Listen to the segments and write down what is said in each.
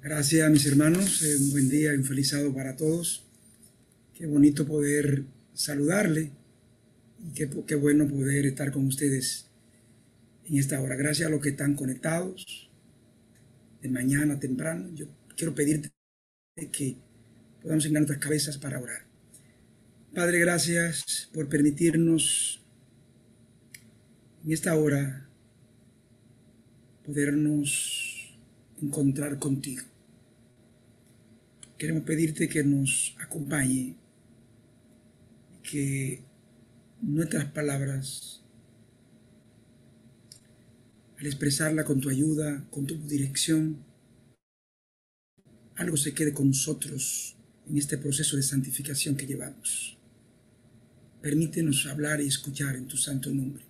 Gracias mis hermanos, eh, un buen día, un feliz sábado para todos. Qué bonito poder saludarle y qué, qué bueno poder estar con ustedes en esta hora. Gracias a los que están conectados de mañana temprano. Yo quiero pedirte que podamos engañar nuestras cabezas para orar. Padre, gracias por permitirnos en esta hora podernos encontrar contigo. Queremos pedirte que nos acompañe, que nuestras palabras, al expresarla con tu ayuda, con tu dirección, algo se quede con nosotros en este proceso de santificación que llevamos. Permítenos hablar y escuchar en tu santo nombre.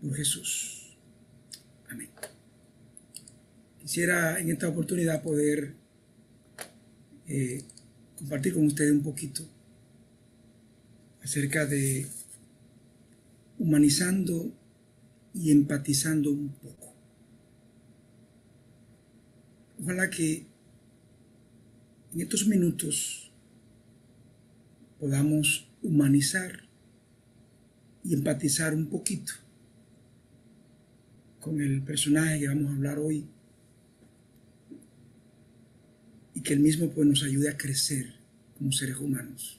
Por Jesús. Amén. Quisiera en esta oportunidad poder eh, compartir con ustedes un poquito acerca de humanizando y empatizando un poco. Ojalá que en estos minutos podamos humanizar y empatizar un poquito con el personaje que vamos a hablar hoy y que el mismo pues, nos ayude a crecer como seres humanos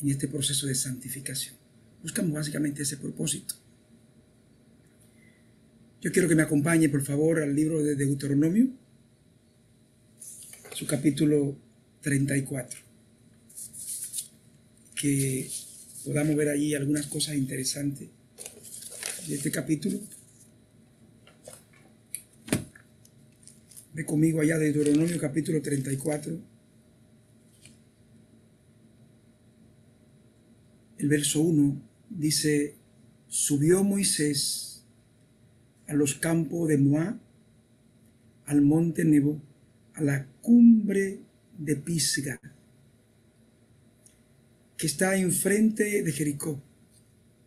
en este proceso de santificación. Buscamos básicamente ese propósito. Yo quiero que me acompañe, por favor, al libro de Deuteronomio, su capítulo 34. Que podamos ver allí algunas cosas interesantes de este capítulo. Ve conmigo allá de Deuteronomio capítulo 34. El verso 1 dice, subió Moisés a los campos de Moab, al monte Nebo, a la cumbre de Pisga, que está enfrente de Jericó,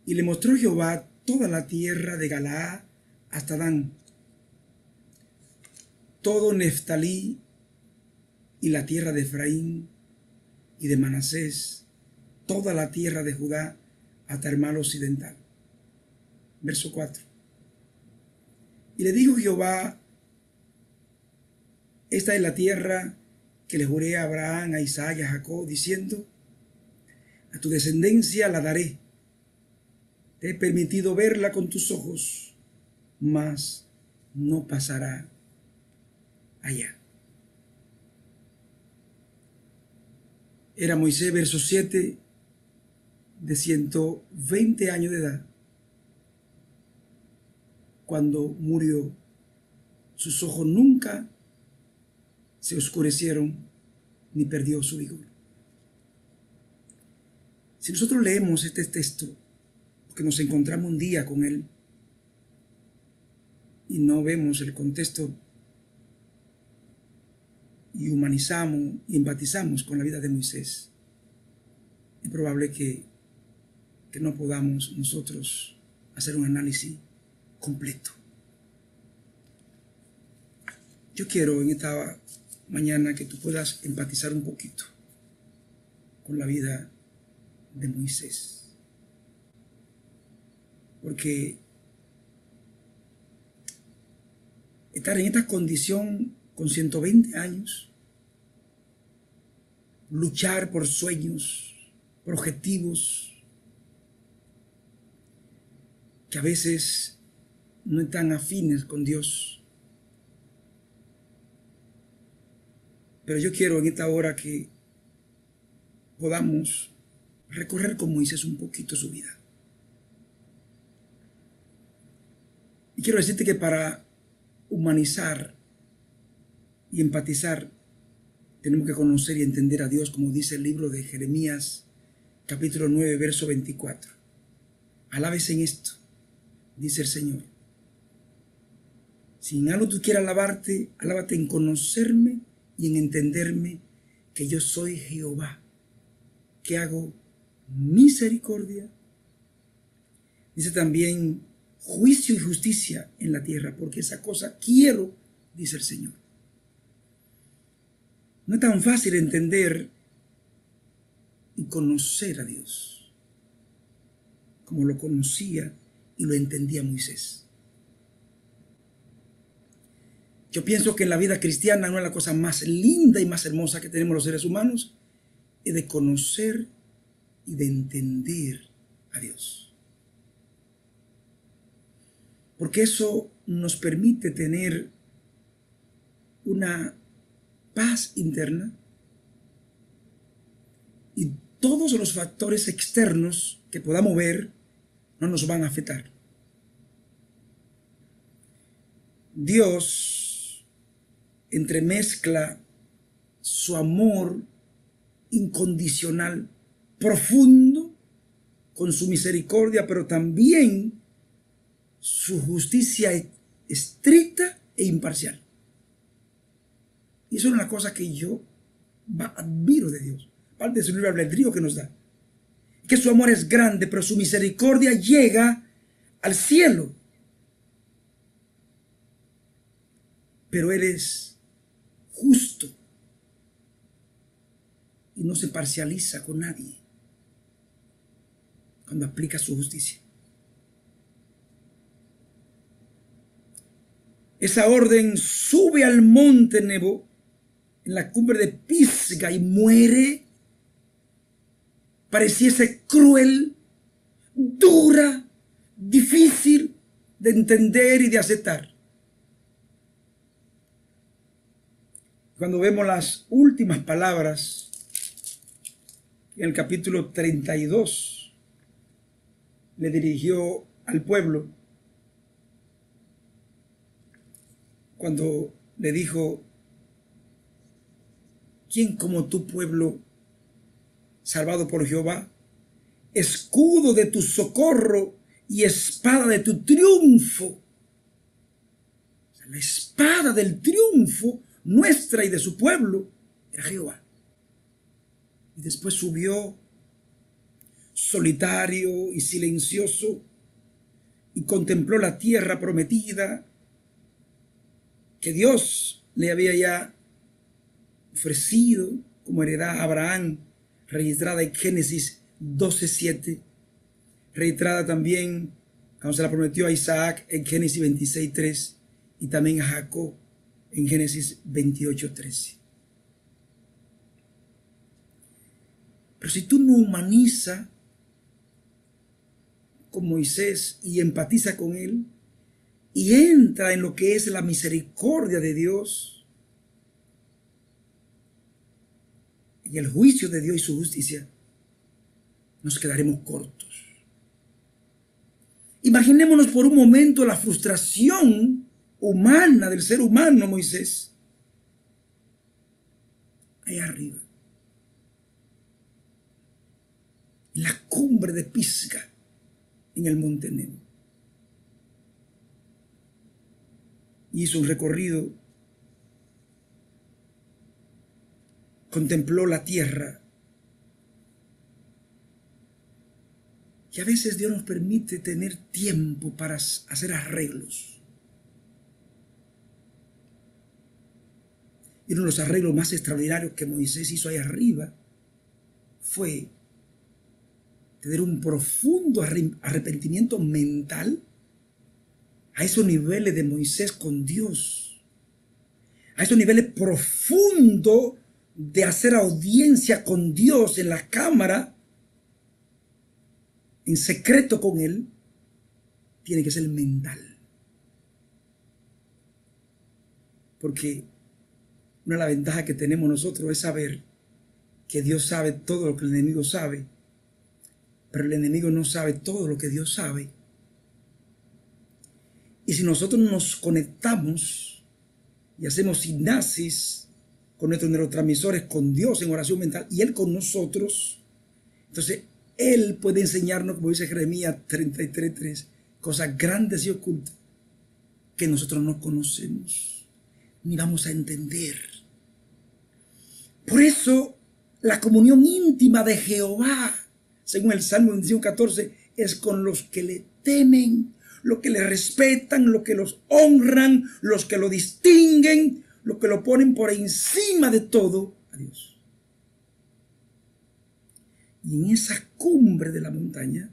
y le mostró Jehová toda la tierra de Galaad hasta Dan, todo Neftalí y la tierra de Efraín y de Manasés, toda la tierra de Judá hasta el mar occidental. Verso 4. Y le dijo Jehová, esta es la tierra que le juré a Abraham, a Isaac y a Jacob, diciendo, a tu descendencia la daré. Te he permitido verla con tus ojos, mas no pasará allá. Era Moisés, verso 7, de 120 años de edad, cuando murió. Sus ojos nunca se oscurecieron ni perdió su vigor. Si nosotros leemos este texto, porque nos encontramos un día con él y no vemos el contexto y humanizamos y empatizamos con la vida de Moisés, es probable que, que no podamos nosotros hacer un análisis completo. Yo quiero en esta mañana que tú puedas empatizar un poquito con la vida de Moisés. Porque estar en esta condición con 120 años, luchar por sueños, por objetivos que a veces no están afines con Dios. Pero yo quiero en esta hora que podamos recorrer con Moisés un poquito su vida. Y quiero decirte que para humanizar y empatizar, tenemos que conocer y entender a Dios, como dice el libro de Jeremías, capítulo 9, verso 24. Alabes en esto, dice el Señor. Si en algo tú quieras alabarte, alábate en conocerme y en entenderme que yo soy Jehová, que hago misericordia. Dice también juicio y justicia en la tierra, porque esa cosa quiero, dice el Señor. No es tan fácil entender y conocer a Dios como lo conocía y lo entendía Moisés. Yo pienso que en la vida cristiana no es la cosa más linda y más hermosa que tenemos los seres humanos, es de conocer y de entender a Dios. Porque eso nos permite tener una paz interna y todos los factores externos que podamos ver no nos van a afectar. Dios entremezcla su amor incondicional, profundo, con su misericordia, pero también su justicia estricta e imparcial. Y eso es una cosa que yo admiro de Dios. Parte de su libre albedrío que nos da. Que su amor es grande, pero su misericordia llega al cielo. Pero Él es justo y no se parcializa con nadie cuando aplica su justicia. Esa orden sube al monte Nebo en la cumbre de Pisga y muere, pareciese cruel, dura, difícil de entender y de aceptar. Cuando vemos las últimas palabras en el capítulo 32, le dirigió al pueblo, cuando le dijo, ¿Quién como tu pueblo, salvado por Jehová? Escudo de tu socorro y espada de tu triunfo. La espada del triunfo nuestra y de su pueblo era Jehová. Y después subió solitario y silencioso y contempló la tierra prometida que Dios le había ya ofrecido como heredad a Abraham, registrada en Génesis 12.7, registrada también cuando se la prometió a Isaac en Génesis 26.3 y también a Jacob en Génesis 28.13. Pero si tú no humaniza con Moisés y empatiza con él y entra en lo que es la misericordia de Dios, y el juicio de Dios y su justicia, nos quedaremos cortos. Imaginémonos por un momento la frustración humana del ser humano, Moisés, ahí arriba, en la cumbre de Pisga, en el monte Nebo. Hizo un recorrido contempló la tierra. Y a veces Dios nos permite tener tiempo para hacer arreglos. Y uno de los arreglos más extraordinarios que Moisés hizo ahí arriba fue tener un profundo arrepentimiento mental a esos niveles de Moisés con Dios, a esos niveles profundos de hacer audiencia con Dios en la cámara, en secreto con Él, tiene que ser mental. Porque una de las ventajas que tenemos nosotros es saber que Dios sabe todo lo que el enemigo sabe, pero el enemigo no sabe todo lo que Dios sabe. Y si nosotros nos conectamos y hacemos sinapsis con nuestros neurotransmisores, con Dios en oración mental y Él con nosotros. Entonces, Él puede enseñarnos, como dice Jeremías 33.3, cosas grandes y ocultas que nosotros no conocemos ni vamos a entender. Por eso, la comunión íntima de Jehová, según el Salmo 21.14, es con los que le temen, los que le respetan, los que los honran, los que lo distinguen, lo que lo ponen por encima de todo Dios. Y en esa cumbre de la montaña,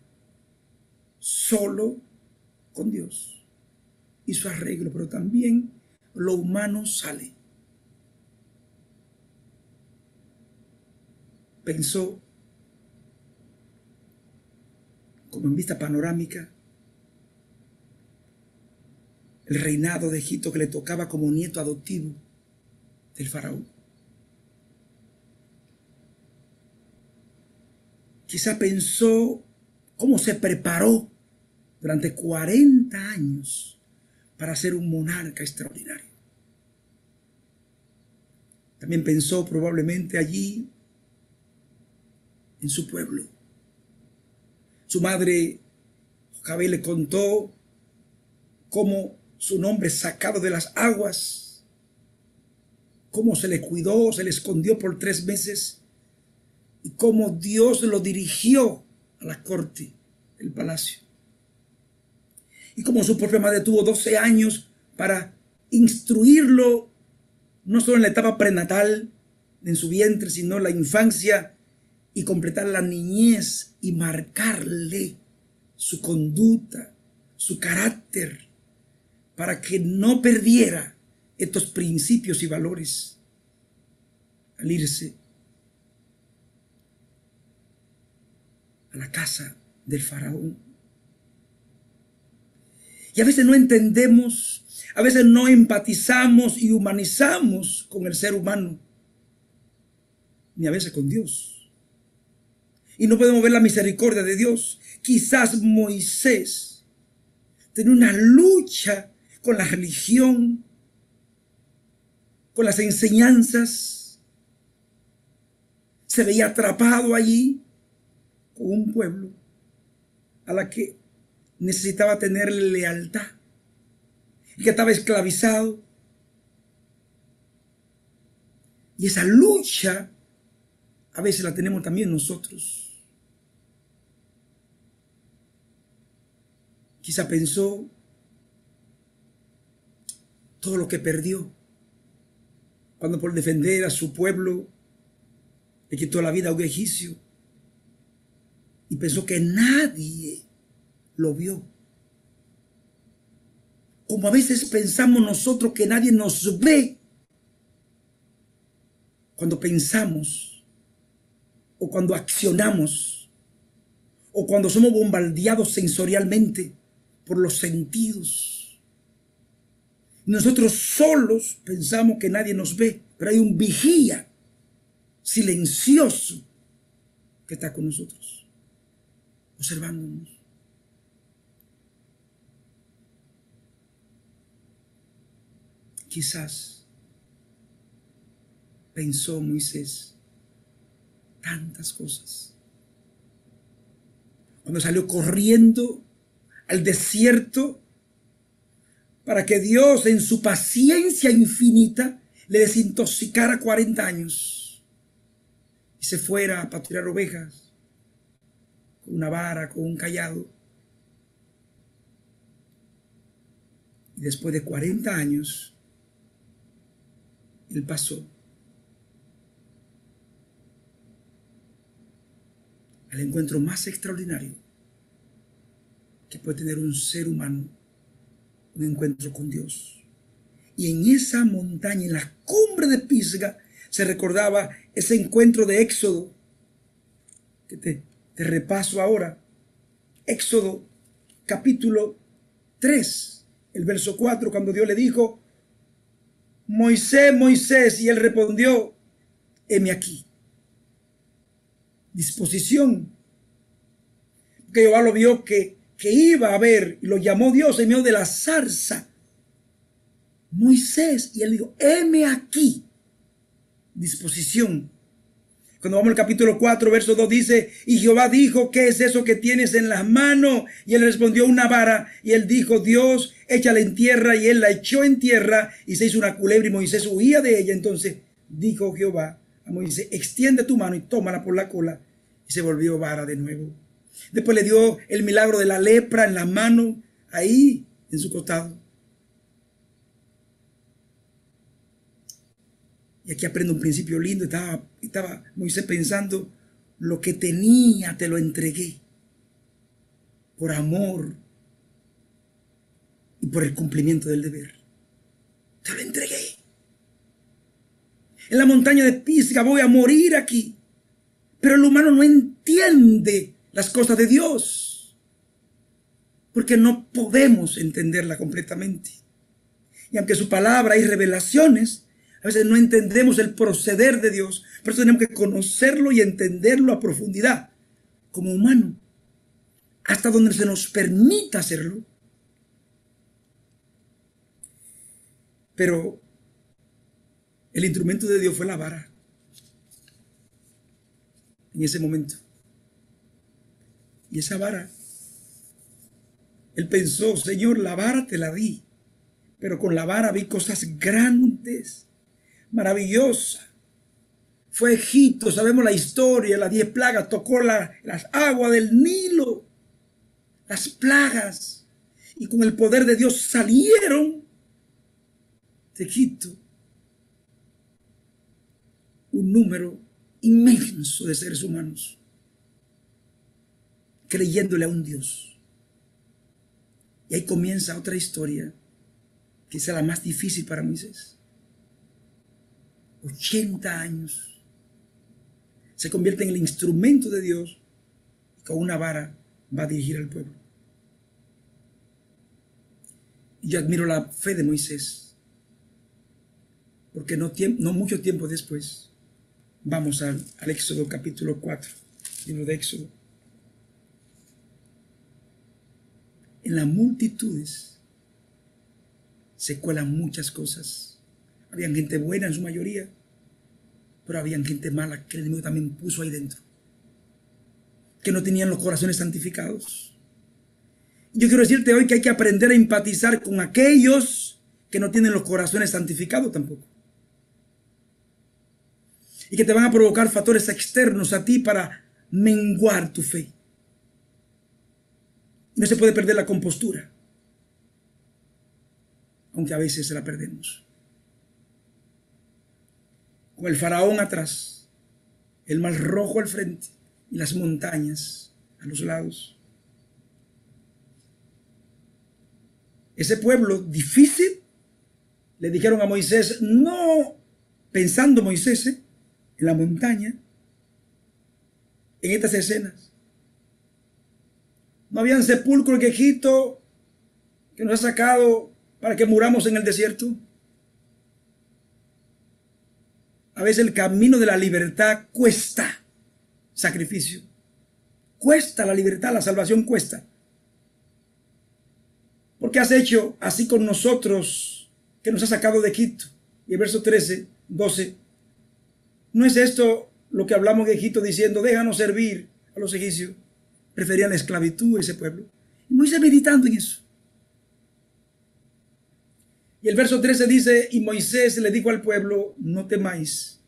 solo con Dios, hizo arreglo, pero también lo humano sale. Pensó, como en vista panorámica, el reinado de Egipto que le tocaba como nieto adoptivo del faraón. Quizá pensó cómo se preparó durante 40 años para ser un monarca extraordinario. También pensó probablemente allí en su pueblo. Su madre, Jocabé, le contó cómo su nombre sacado de las aguas, cómo se le cuidó, se le escondió por tres meses. Y cómo Dios lo dirigió a la corte del palacio. Y cómo su propia madre tuvo 12 años para instruirlo, no solo en la etapa prenatal, en su vientre, sino en la infancia y completar la niñez y marcarle su conducta, su carácter, para que no perdiera estos principios y valores al irse a la casa del faraón. Y a veces no entendemos, a veces no empatizamos y humanizamos con el ser humano, ni a veces con Dios. Y no podemos ver la misericordia de Dios. Quizás Moisés tenía una lucha con la religión, con las enseñanzas. Se veía atrapado allí con un pueblo a la que necesitaba tener lealtad y que estaba esclavizado. Y esa lucha a veces la tenemos también nosotros. Quizá pensó todo lo que perdió. Cuando por defender a su pueblo le quitó la vida a un egipcio y pensó que nadie lo vio. Como a veces pensamos nosotros que nadie nos ve cuando pensamos o cuando accionamos o cuando somos bombardeados sensorialmente por los sentidos nosotros solos pensamos que nadie nos ve, pero hay un vigía silencioso que está con nosotros, observándonos. Quizás pensó Moisés tantas cosas. Cuando salió corriendo al desierto para que Dios en su paciencia infinita le desintoxicara 40 años y se fuera a patrullar ovejas con una vara, con un callado. Y después de 40 años, él pasó al encuentro más extraordinario que puede tener un ser humano un encuentro con Dios. Y en esa montaña, en la cumbre de Pisga, se recordaba ese encuentro de Éxodo, que te, repaso ahora. Éxodo capítulo 3, el verso 4, cuando Dios le dijo, Moisés, Moisés, y él respondió, heme aquí. Disposición. Que Jehová lo vio que que iba a ver, y lo llamó Dios en medio de la zarza, Moisés, y él dijo, heme aquí, disposición. Cuando vamos al capítulo 4, verso 2 dice, y Jehová dijo, ¿qué es eso que tienes en las manos? Y él respondió, una vara. Y él dijo, Dios, échala en tierra. Y él la echó en tierra y se hizo una culebra y Moisés huía de ella. Entonces dijo Jehová a Moisés, extiende tu mano y tómala por la cola. Y se volvió vara de nuevo. Después le dio el milagro de la lepra en la mano, ahí en su costado. Y aquí aprendo un principio lindo. Estaba, estaba Moisés pensando, lo que tenía te lo entregué. Por amor y por el cumplimiento del deber. Te lo entregué. En la montaña de Pisga voy a morir aquí. Pero el humano no entiende las cosas de Dios. Porque no podemos entenderla completamente. Y aunque su palabra hay revelaciones, a veces no entendemos el proceder de Dios. Por eso tenemos que conocerlo y entenderlo a profundidad como humano. Hasta donde se nos permita hacerlo. Pero el instrumento de Dios fue la vara. En ese momento. Y esa vara, él pensó, Señor, la vara te la di, pero con la vara vi cosas grandes, maravillosas. Fue Egipto, sabemos la historia, las diez plagas, tocó las aguas del Nilo, las plagas, y con el poder de Dios salieron de Egipto. Un número inmenso de seres humanos creyéndole a un Dios. Y ahí comienza otra historia, que es la más difícil para Moisés. 80 años. Se convierte en el instrumento de Dios y con una vara va a dirigir al pueblo. Y yo admiro la fe de Moisés, porque no, mucho tiempo después vamos al, al Éxodo capítulo 4, libro de Éxodo. En las multitudes se cuelan muchas cosas. Habían gente buena en su mayoría, pero habían gente mala que el enemigo también puso ahí dentro, que no tenían los corazones santificados. Yo quiero decirte hoy que hay que aprender a empatizar con aquellos que no tienen los corazones santificados tampoco. Y que te van a provocar factores externos a ti para menguar tu fe. No se puede perder la compostura, aunque a veces se la perdemos. Con el faraón atrás, el mar rojo al frente y las montañas a los lados. Ese pueblo difícil le dijeron a Moisés, no pensando Moisés ¿eh? en la montaña, en estas escenas, no habían sepulcro en Egipto que nos ha sacado para que muramos en el desierto. A veces el camino de la libertad cuesta sacrificio. Cuesta la libertad, la salvación cuesta. Porque has hecho así con nosotros que nos ha sacado de Egipto. Y el verso 13, 12. ¿No es esto lo que hablamos de Egipto diciendo, déjanos servir a los egipcios? Prefería la esclavitud ese pueblo. Y Moisés meditando en eso. Y el verso 13 dice, y Moisés le dijo al pueblo, no temáis,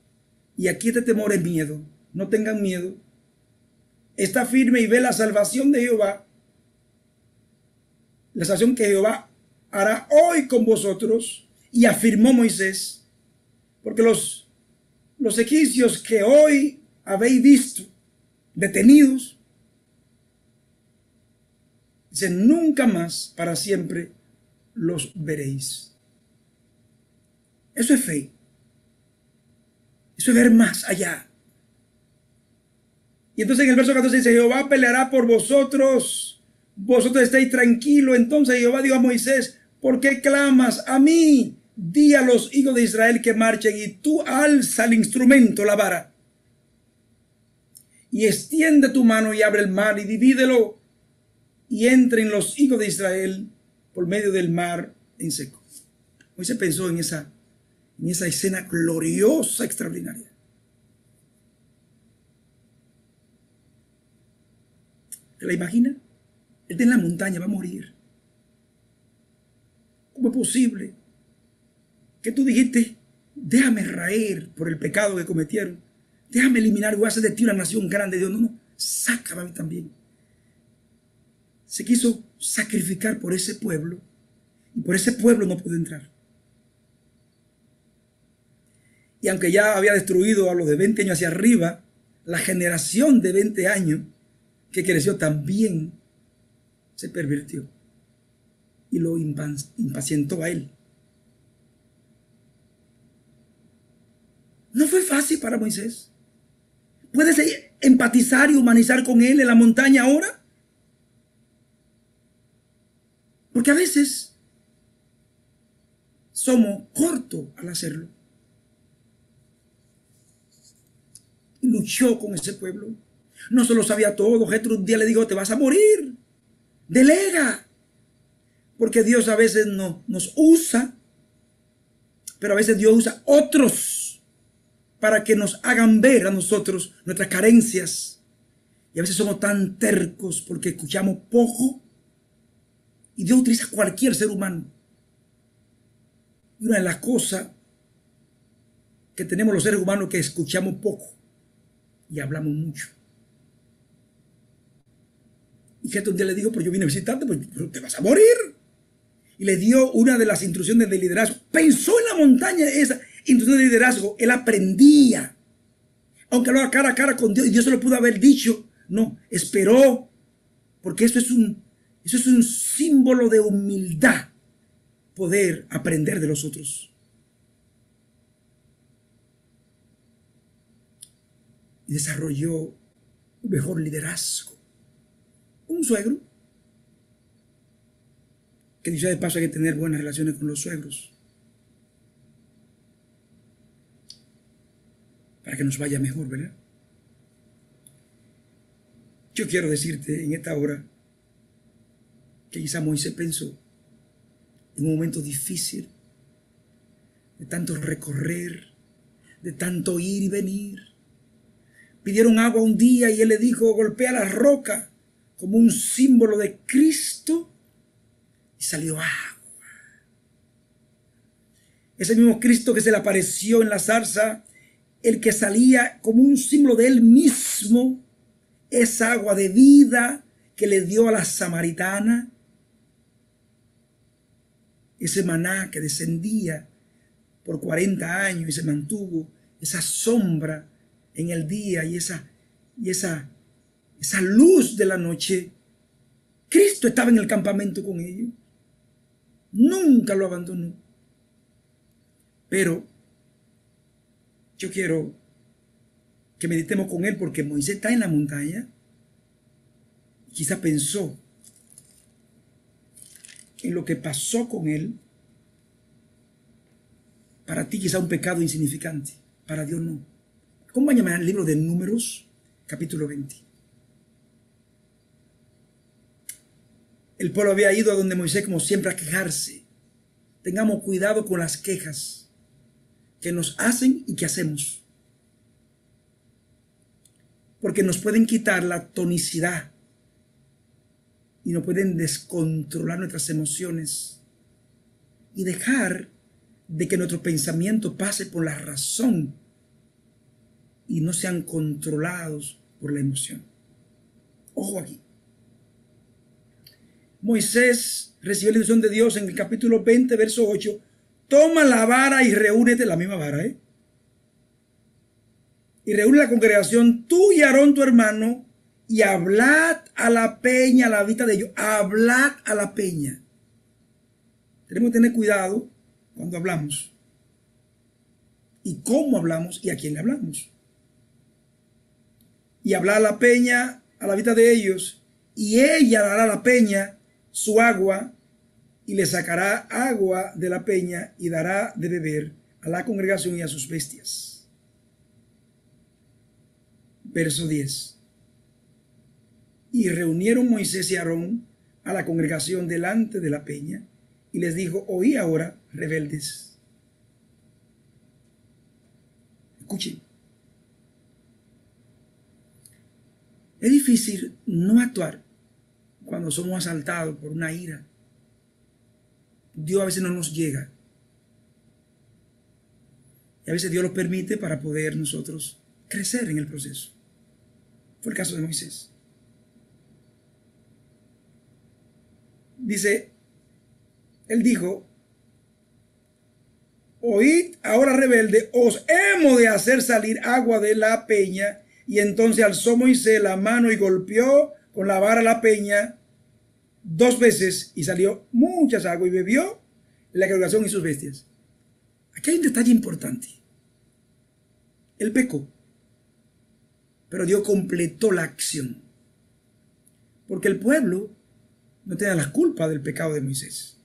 y aquí este temor es miedo, no tengan miedo. Está firme y ve la salvación de Jehová, la salvación que Jehová hará hoy con vosotros. Y afirmó Moisés, porque los, los egipcios que hoy habéis visto detenidos, Dice, nunca más, para siempre, los veréis. Eso es fe. Eso es ver más allá. Y entonces en el verso 14 dice, Jehová peleará por vosotros, vosotros estéis tranquilos. Entonces Jehová dijo a Moisés, ¿por qué clamas a mí? Di a los hijos de Israel que marchen y tú alza el instrumento, la vara. Y extiende tu mano y abre el mar y divídelo y entren los hijos de Israel por medio del mar en seco. Se pensó en esa, en esa escena gloriosa, extraordinaria. ¿Te la imagina? Él está en la montaña, va a morir. ¿Cómo es posible que tú dijiste, déjame raer por el pecado que cometieron? Déjame eliminar, voy a hacer de ti una nación grande. Dios, no, no, sácame también se quiso sacrificar por ese pueblo y por ese pueblo no pudo entrar. Y aunque ya había destruido a los de 20 años hacia arriba, la generación de 20 años que creció también se pervirtió y lo impacientó a él. No fue fácil para Moisés. ¿Puedes empatizar y humanizar con él en la montaña ahora? Porque a veces somos cortos al hacerlo. luchó con ese pueblo. No se lo sabía todo. Jetro un día le dijo, te vas a morir. Delega. Porque Dios a veces no, nos usa, pero a veces Dios usa otros para que nos hagan ver a nosotros nuestras carencias. Y a veces somos tan tercos porque escuchamos poco. Y Dios utiliza cualquier ser humano. Y una de las cosas que tenemos los seres humanos que escuchamos poco y hablamos mucho. Y que un día le dijo, pero yo vine a visitarte, pues te vas a morir. Y le dio una de las instrucciones de liderazgo. Pensó en la montaña esa instrucción de liderazgo. Él aprendía. Aunque lo cara a cara con Dios, y Dios se lo pudo haber dicho. No, esperó. Porque eso es un, eso es un símbolo de humildad. Poder aprender de los otros. desarrolló un mejor liderazgo. Un suegro, que dice de paso hay que tener buenas relaciones con los suegros, para que nos vaya mejor, ¿verdad? Yo quiero decirte en esta hora que quizá Moisés pensó en un momento difícil, de tanto recorrer, de tanto ir y venir, Pidieron agua un día y él le dijo, golpea la roca como un símbolo de Cristo y salió agua. Ese mismo Cristo que se le apareció en la zarza, el que salía como un símbolo de él mismo, esa agua de vida que le dio a la samaritana, ese maná que descendía por 40 años y se mantuvo, esa sombra en el día y esa, y esa, esa luz de la noche. Cristo estaba en el campamento con ellos. Nunca lo abandonó. Pero yo quiero que meditemos con él porque Moisés está en la montaña. Y quizá pensó en lo que pasó con él. Para ti quizá un pecado insignificante. Para Dios no. Acompáñame al libro de Números, capítulo 20. El pueblo había ido a donde Moisés, como siempre, a quejarse. Tengamos cuidado con las quejas que nos hacen y que hacemos. Porque nos pueden quitar la tonicidad y nos pueden descontrolar nuestras emociones y dejar de que nuestro pensamiento pase por la razón y no sean controlados por la emoción. Ojo aquí. Moisés recibió la instrucción de Dios en el capítulo 20, verso 8. Toma la vara y reúnete, la misma vara, ¿eh? Y reúne la congregación, tú y Aarón, tu hermano, y hablad a la peña a la vista de ellos. Hablad a la peña. Tenemos que tener cuidado cuando hablamos. Y cómo hablamos y a quién le hablamos y hablar a la peña a la vista de ellos, y ella dará a la peña su agua, y le sacará agua de la peña y dará de beber a la congregación y a sus bestias. Verso 10. Y reunieron Moisés y Aarón a la congregación delante de la peña, y les dijo, oí ahora, rebeldes. Escuchen. Es difícil no actuar cuando somos asaltados por una ira. Dios a veces no nos llega. Y a veces Dios lo permite para poder nosotros crecer en el proceso. Fue el caso de Moisés. Dice, él dijo, oíd ahora rebelde, os hemos de hacer salir agua de la peña. Y entonces alzó Moisés la mano y golpeó con la vara la peña dos veces y salió muchas aguas y bebió la congregación y sus bestias. Aquí hay un detalle importante. Él pecó, pero Dios completó la acción. Porque el pueblo no tenía la culpa del pecado de Moisés.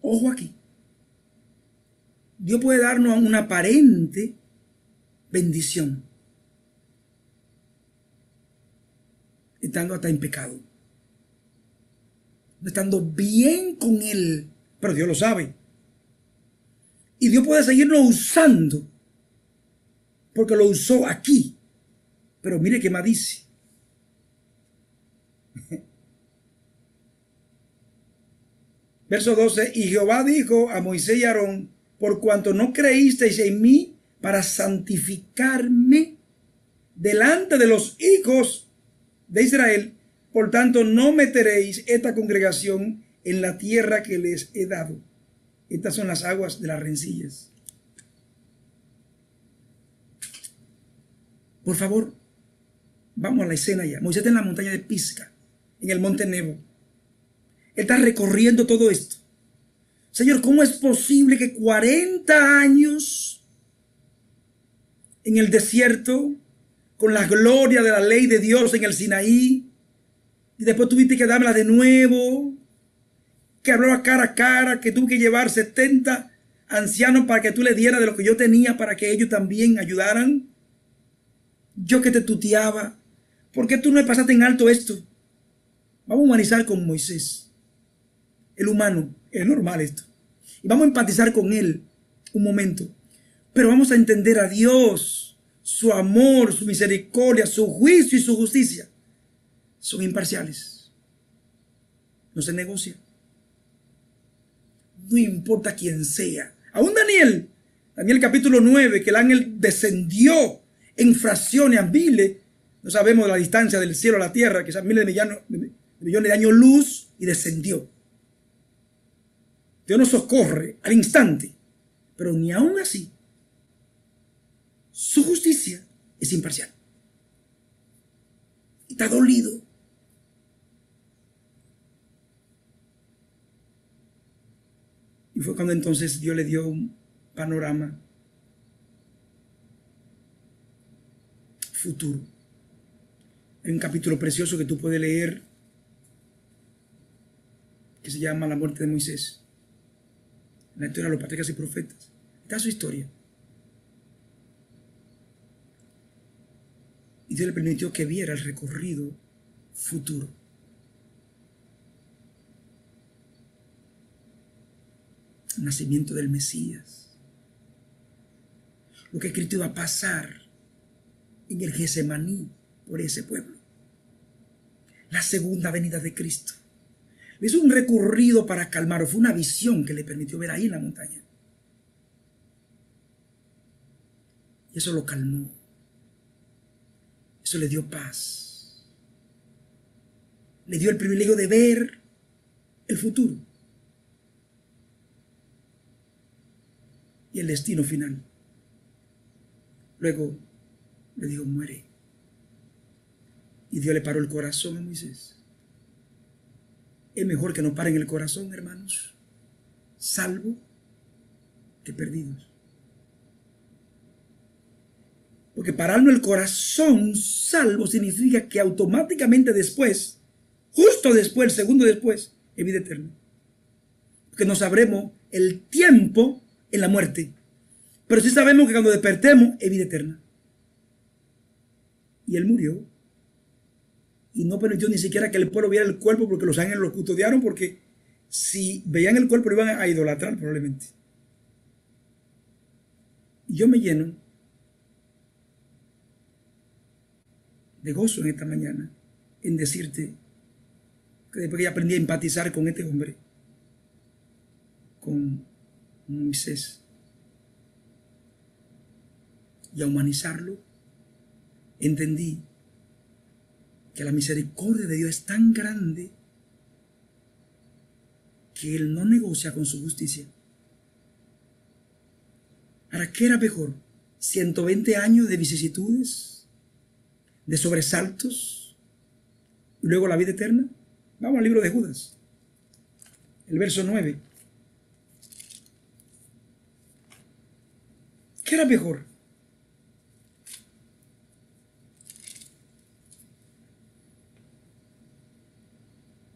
Ojo aquí. Dios puede darnos una aparente bendición, estando hasta en pecado, estando bien con Él, pero Dios lo sabe. Y Dios puede seguirnos usando, porque lo usó aquí. Pero mire qué más dice. Verso 12, y Jehová dijo a Moisés y Aarón, por cuanto no creísteis en mí para santificarme delante de los hijos de Israel, por tanto no meteréis esta congregación en la tierra que les he dado. Estas son las aguas de las rencillas. Por favor, vamos a la escena ya. Moisés está en la montaña de Pisca, en el monte Nebo. Él está recorriendo todo esto. Señor, ¿cómo es posible que 40 años en el desierto, con la gloria de la ley de Dios en el Sinaí, y después tuviste que dármela de nuevo, que hablaba cara a cara, que tuvo que llevar 70 ancianos para que tú le dieras de lo que yo tenía para que ellos también ayudaran? Yo que te tuteaba, ¿por qué tú no pasaste en alto esto? Vamos a humanizar con Moisés, el humano, es normal esto. Y vamos a empatizar con Él un momento. Pero vamos a entender a Dios, su amor, su misericordia, su juicio y su justicia. Son imparciales. No se negocia. No importa quién sea. Aún Daniel, Daniel capítulo 9, que el ángel descendió en fracciones miles. No sabemos la distancia del cielo a la tierra, que son miles de millones de años luz, y descendió. Dios nos socorre al instante, pero ni aún así su justicia es imparcial. Y está dolido. Y fue cuando entonces Dios le dio un panorama futuro. Hay un capítulo precioso que tú puedes leer que se llama La muerte de Moisés la historia de los patriarcas y profetas. Está su historia. Y Dios le permitió que viera el recorrido futuro. El nacimiento del Mesías. Lo que Cristo iba a pasar en el Gesemaní por ese pueblo. La segunda venida de Cristo hizo un recorrido para calmarlo. Fue una visión que le permitió ver ahí en la montaña. Y eso lo calmó. Eso le dio paz. Le dio el privilegio de ver el futuro. Y el destino final. Luego le dijo, muere. Y Dios le paró el corazón a Moisés. Es mejor que no paren el corazón, hermanos, salvo que perdidos. Porque pararnos el corazón salvo significa que automáticamente después, justo después, el segundo después, es vida eterna. Porque no sabremos el tiempo en la muerte. Pero sí sabemos que cuando despertemos es vida eterna. Y él murió y no permitió ni siquiera que el pueblo viera el cuerpo porque los ángeles lo custodiaron porque si veían el cuerpo iban a idolatrar probablemente. Yo me lleno de gozo en esta mañana en decirte que después que aprendí a empatizar con este hombre, con Moisés, y a humanizarlo, entendí que la misericordia de Dios es tan grande que Él no negocia con su justicia. ¿Para qué era mejor? ¿120 años de vicisitudes? ¿De sobresaltos? ¿Y luego la vida eterna? Vamos al libro de Judas. El verso 9. ¿Qué era mejor?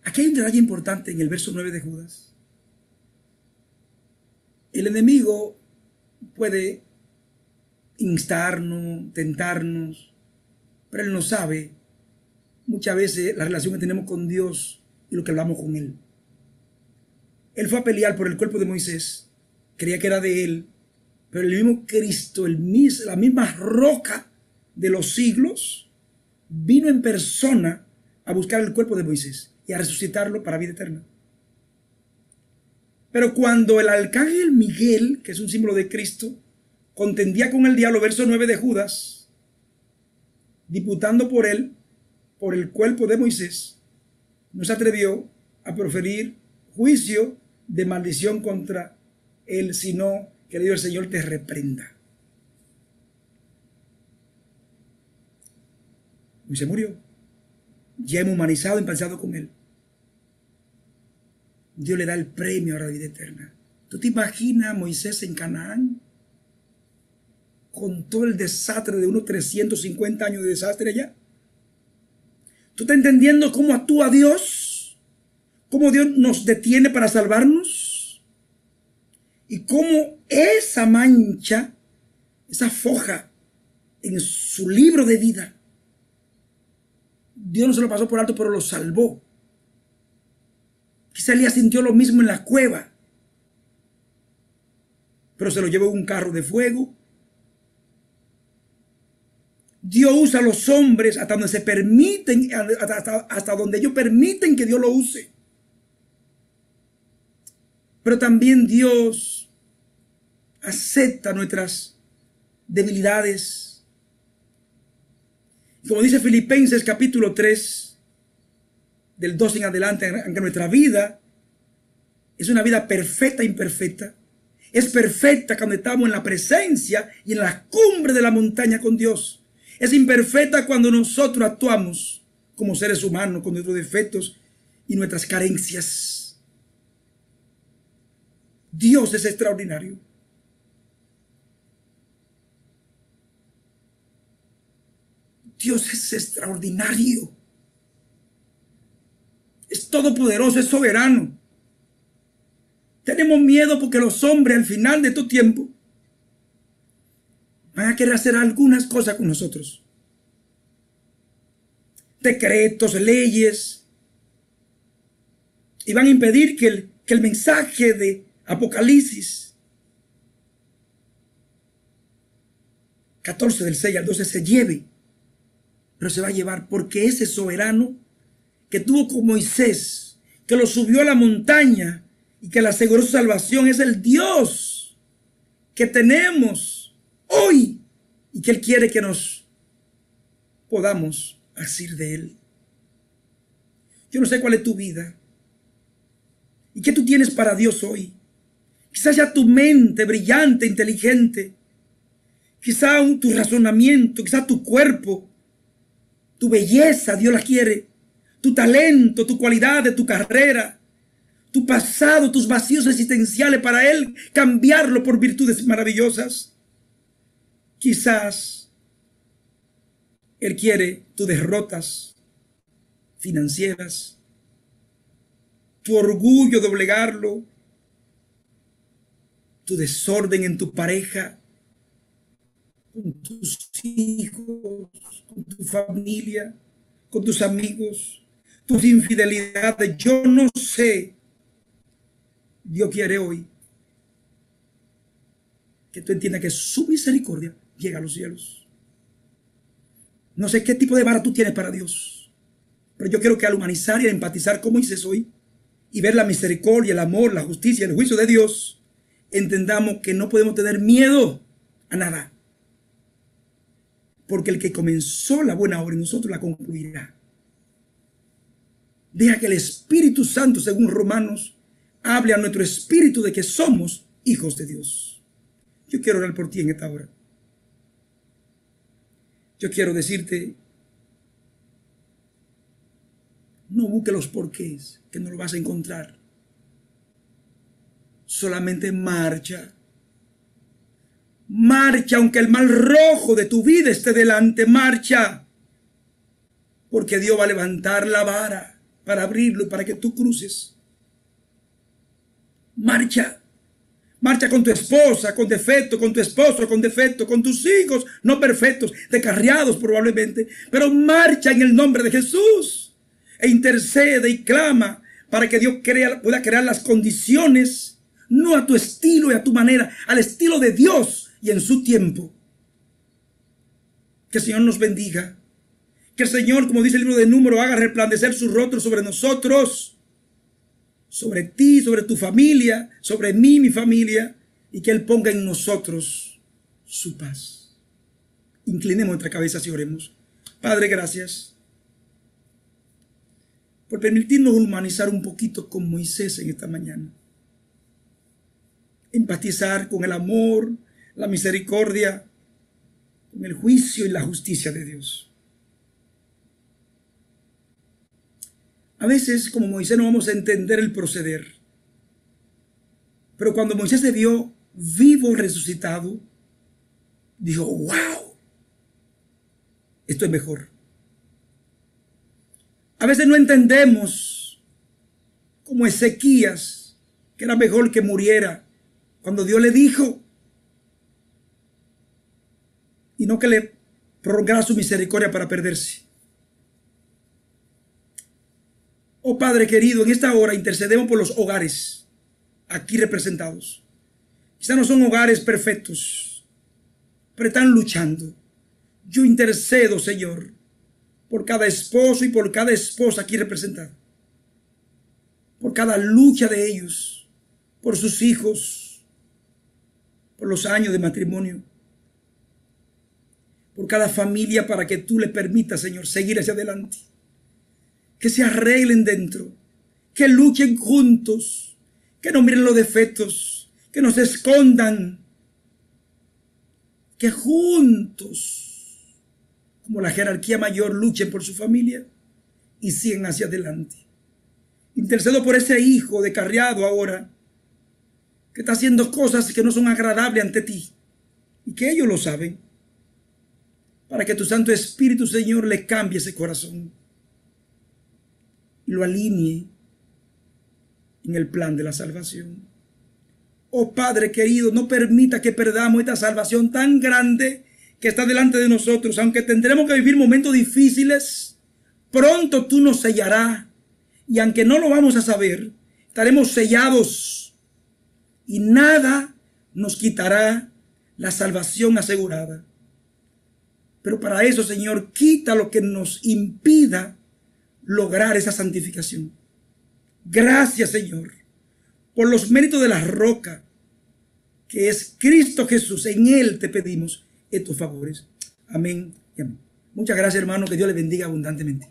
Aquí hay un detalle importante en el verso 9 de Judas. El enemigo puede instarnos, tentarnos, pero él no sabe muchas veces la relación que tenemos con Dios y lo que hablamos con Él. Él fue a pelear por el cuerpo de Moisés, creía que era de Él, pero el mismo Cristo, el la misma roca de los siglos, vino en persona a buscar el cuerpo de Moisés y a resucitarlo para vida eterna. Pero cuando el arcángel Miguel, que es un símbolo de Cristo, contendía con el diablo, verso 9 de Judas, diputando por él, por el cuerpo de Moisés, no se atrevió a proferir juicio de maldición contra él, sino que le dio el Señor te reprenda. se murió. Ya hemos humanizado, empezado con él. Dios le da el premio a la vida eterna. ¿Tú te imaginas a Moisés en Canaán? Con todo el desastre de unos 350 años de desastre allá. ¿Tú estás entendiendo cómo actúa Dios? ¿Cómo Dios nos detiene para salvarnos? Y cómo esa mancha, esa foja en su libro de vida, Dios no se lo pasó por alto, pero lo salvó. Quizá Elías sintió lo mismo en la cueva, pero se lo llevó un carro de fuego. Dios usa a los hombres hasta donde se permiten, hasta, donde ellos permiten que Dios lo use. Pero también Dios acepta nuestras debilidades. Como dice Filipenses capítulo 3, del 12 en adelante, aunque nuestra vida es una vida perfecta e imperfecta, es perfecta cuando estamos en la presencia y en la cumbre de la montaña con Dios. Es imperfecta cuando nosotros actuamos como seres humanos con nuestros defectos y nuestras carencias. Dios es extraordinario. Dios es extraordinario es todopoderoso, es soberano. Tenemos miedo porque los hombres al final de tu tiempo van a querer hacer algunas cosas con nosotros. Decretos, leyes. Y van a impedir que el, que el mensaje de Apocalipsis 14 del 6 al 12 se lleve. Pero se va a llevar porque ese soberano que tuvo con Moisés, que lo subió a la montaña y que le aseguró su salvación, es el Dios que tenemos hoy y que Él quiere que nos podamos asir de Él. Yo no sé cuál es tu vida y qué tú tienes para Dios hoy. Quizás ya tu mente brillante, inteligente, quizás tu razonamiento, quizás tu cuerpo, tu belleza, Dios la quiere tu talento, tu cualidad de tu carrera, tu pasado, tus vacíos existenciales para Él, cambiarlo por virtudes maravillosas. Quizás Él quiere tus derrotas financieras, tu orgullo doblegarlo, tu desorden en tu pareja, con tus hijos, con tu familia, con tus amigos tus infidelidades. Yo no sé. Dios quiere hoy que tú entiendas que su misericordia llega a los cielos. No sé qué tipo de vara tú tienes para Dios. Pero yo quiero que al humanizar y al empatizar como dices hoy y ver la misericordia, el amor, la justicia, el juicio de Dios, entendamos que no podemos tener miedo a nada. Porque el que comenzó la buena obra en nosotros la concluirá. Deja que el Espíritu Santo, según Romanos, hable a nuestro espíritu de que somos hijos de Dios. Yo quiero orar por ti en esta hora. Yo quiero decirte, no busque los porqués, que no lo vas a encontrar. Solamente marcha. Marcha, aunque el mal rojo de tu vida esté delante, marcha. Porque Dios va a levantar la vara para abrirlo y para que tú cruces. Marcha. Marcha con tu esposa, con defecto, con tu esposo, con defecto, con tus hijos, no perfectos, descarriados probablemente, pero marcha en el nombre de Jesús e intercede y clama para que Dios pueda crear las condiciones, no a tu estilo y a tu manera, al estilo de Dios y en su tiempo. Que el Señor nos bendiga. Que el Señor, como dice el libro de Número, haga resplandecer su rostro sobre nosotros sobre ti, sobre tu familia, sobre mí, mi familia, y que Él ponga en nosotros su paz. Inclinemos nuestra cabeza y oremos. Padre, gracias por permitirnos humanizar un poquito con Moisés en esta mañana. Empatizar con el amor, la misericordia, con el juicio y la justicia de Dios. A veces, como Moisés, no vamos a entender el proceder. Pero cuando Moisés se vio vivo, resucitado, dijo, wow, esto es mejor. A veces no entendemos como Ezequías, que era mejor que muriera, cuando Dios le dijo, y no que le prolongara su misericordia para perderse. Oh Padre querido, en esta hora intercedemos por los hogares aquí representados. Quizá no son hogares perfectos, pero están luchando. Yo intercedo, Señor, por cada esposo y por cada esposa aquí representada. Por cada lucha de ellos, por sus hijos, por los años de matrimonio, por cada familia para que tú le permitas, Señor, seguir hacia adelante que se arreglen dentro, que luchen juntos, que no miren los defectos, que no se escondan, que juntos, como la jerarquía mayor, luchen por su familia y sigan hacia adelante. Intercedo por ese hijo descarriado ahora, que está haciendo cosas que no son agradables ante ti y que ellos lo saben, para que tu Santo Espíritu, Señor, le cambie ese corazón lo alinee en el plan de la salvación. Oh Padre querido, no permita que perdamos esta salvación tan grande que está delante de nosotros, aunque tendremos que vivir momentos difíciles, pronto tú nos sellarás y aunque no lo vamos a saber, estaremos sellados y nada nos quitará la salvación asegurada. Pero para eso, Señor, quita lo que nos impida lograr esa santificación. Gracias, Señor, por los méritos de la roca, que es Cristo Jesús. En Él te pedimos estos favores. Amén y amén. Muchas gracias, hermano. Que Dios le bendiga abundantemente.